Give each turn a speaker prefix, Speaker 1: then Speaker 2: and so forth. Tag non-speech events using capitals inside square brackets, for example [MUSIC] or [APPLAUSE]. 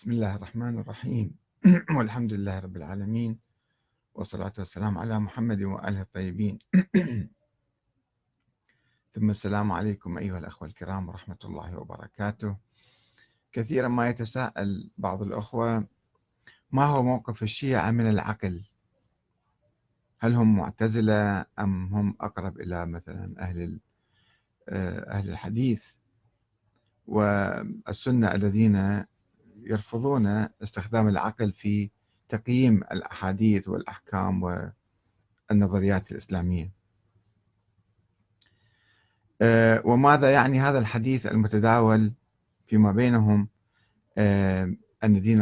Speaker 1: بسم الله الرحمن الرحيم. [CLEARS THROAT] والحمد لله رب العالمين. والصلاة والسلام على محمد وآله الطيبين. [CLEARS THROAT] ثم السلام عليكم أيها الأخوة الكرام ورحمة الله وبركاته. كثيرا ما يتساءل بعض الأخوة ما هو موقف الشيعة من العقل؟ هل هم معتزلة أم هم أقرب إلى مثلا أهل آه، أهل الحديث؟ والسنة الذين يرفضون استخدام العقل في تقييم الأحاديث والأحكام والنظريات الإسلامية. آه، وماذا يعني هذا الحديث المتداول فيما بينهم؟ آه، أن دين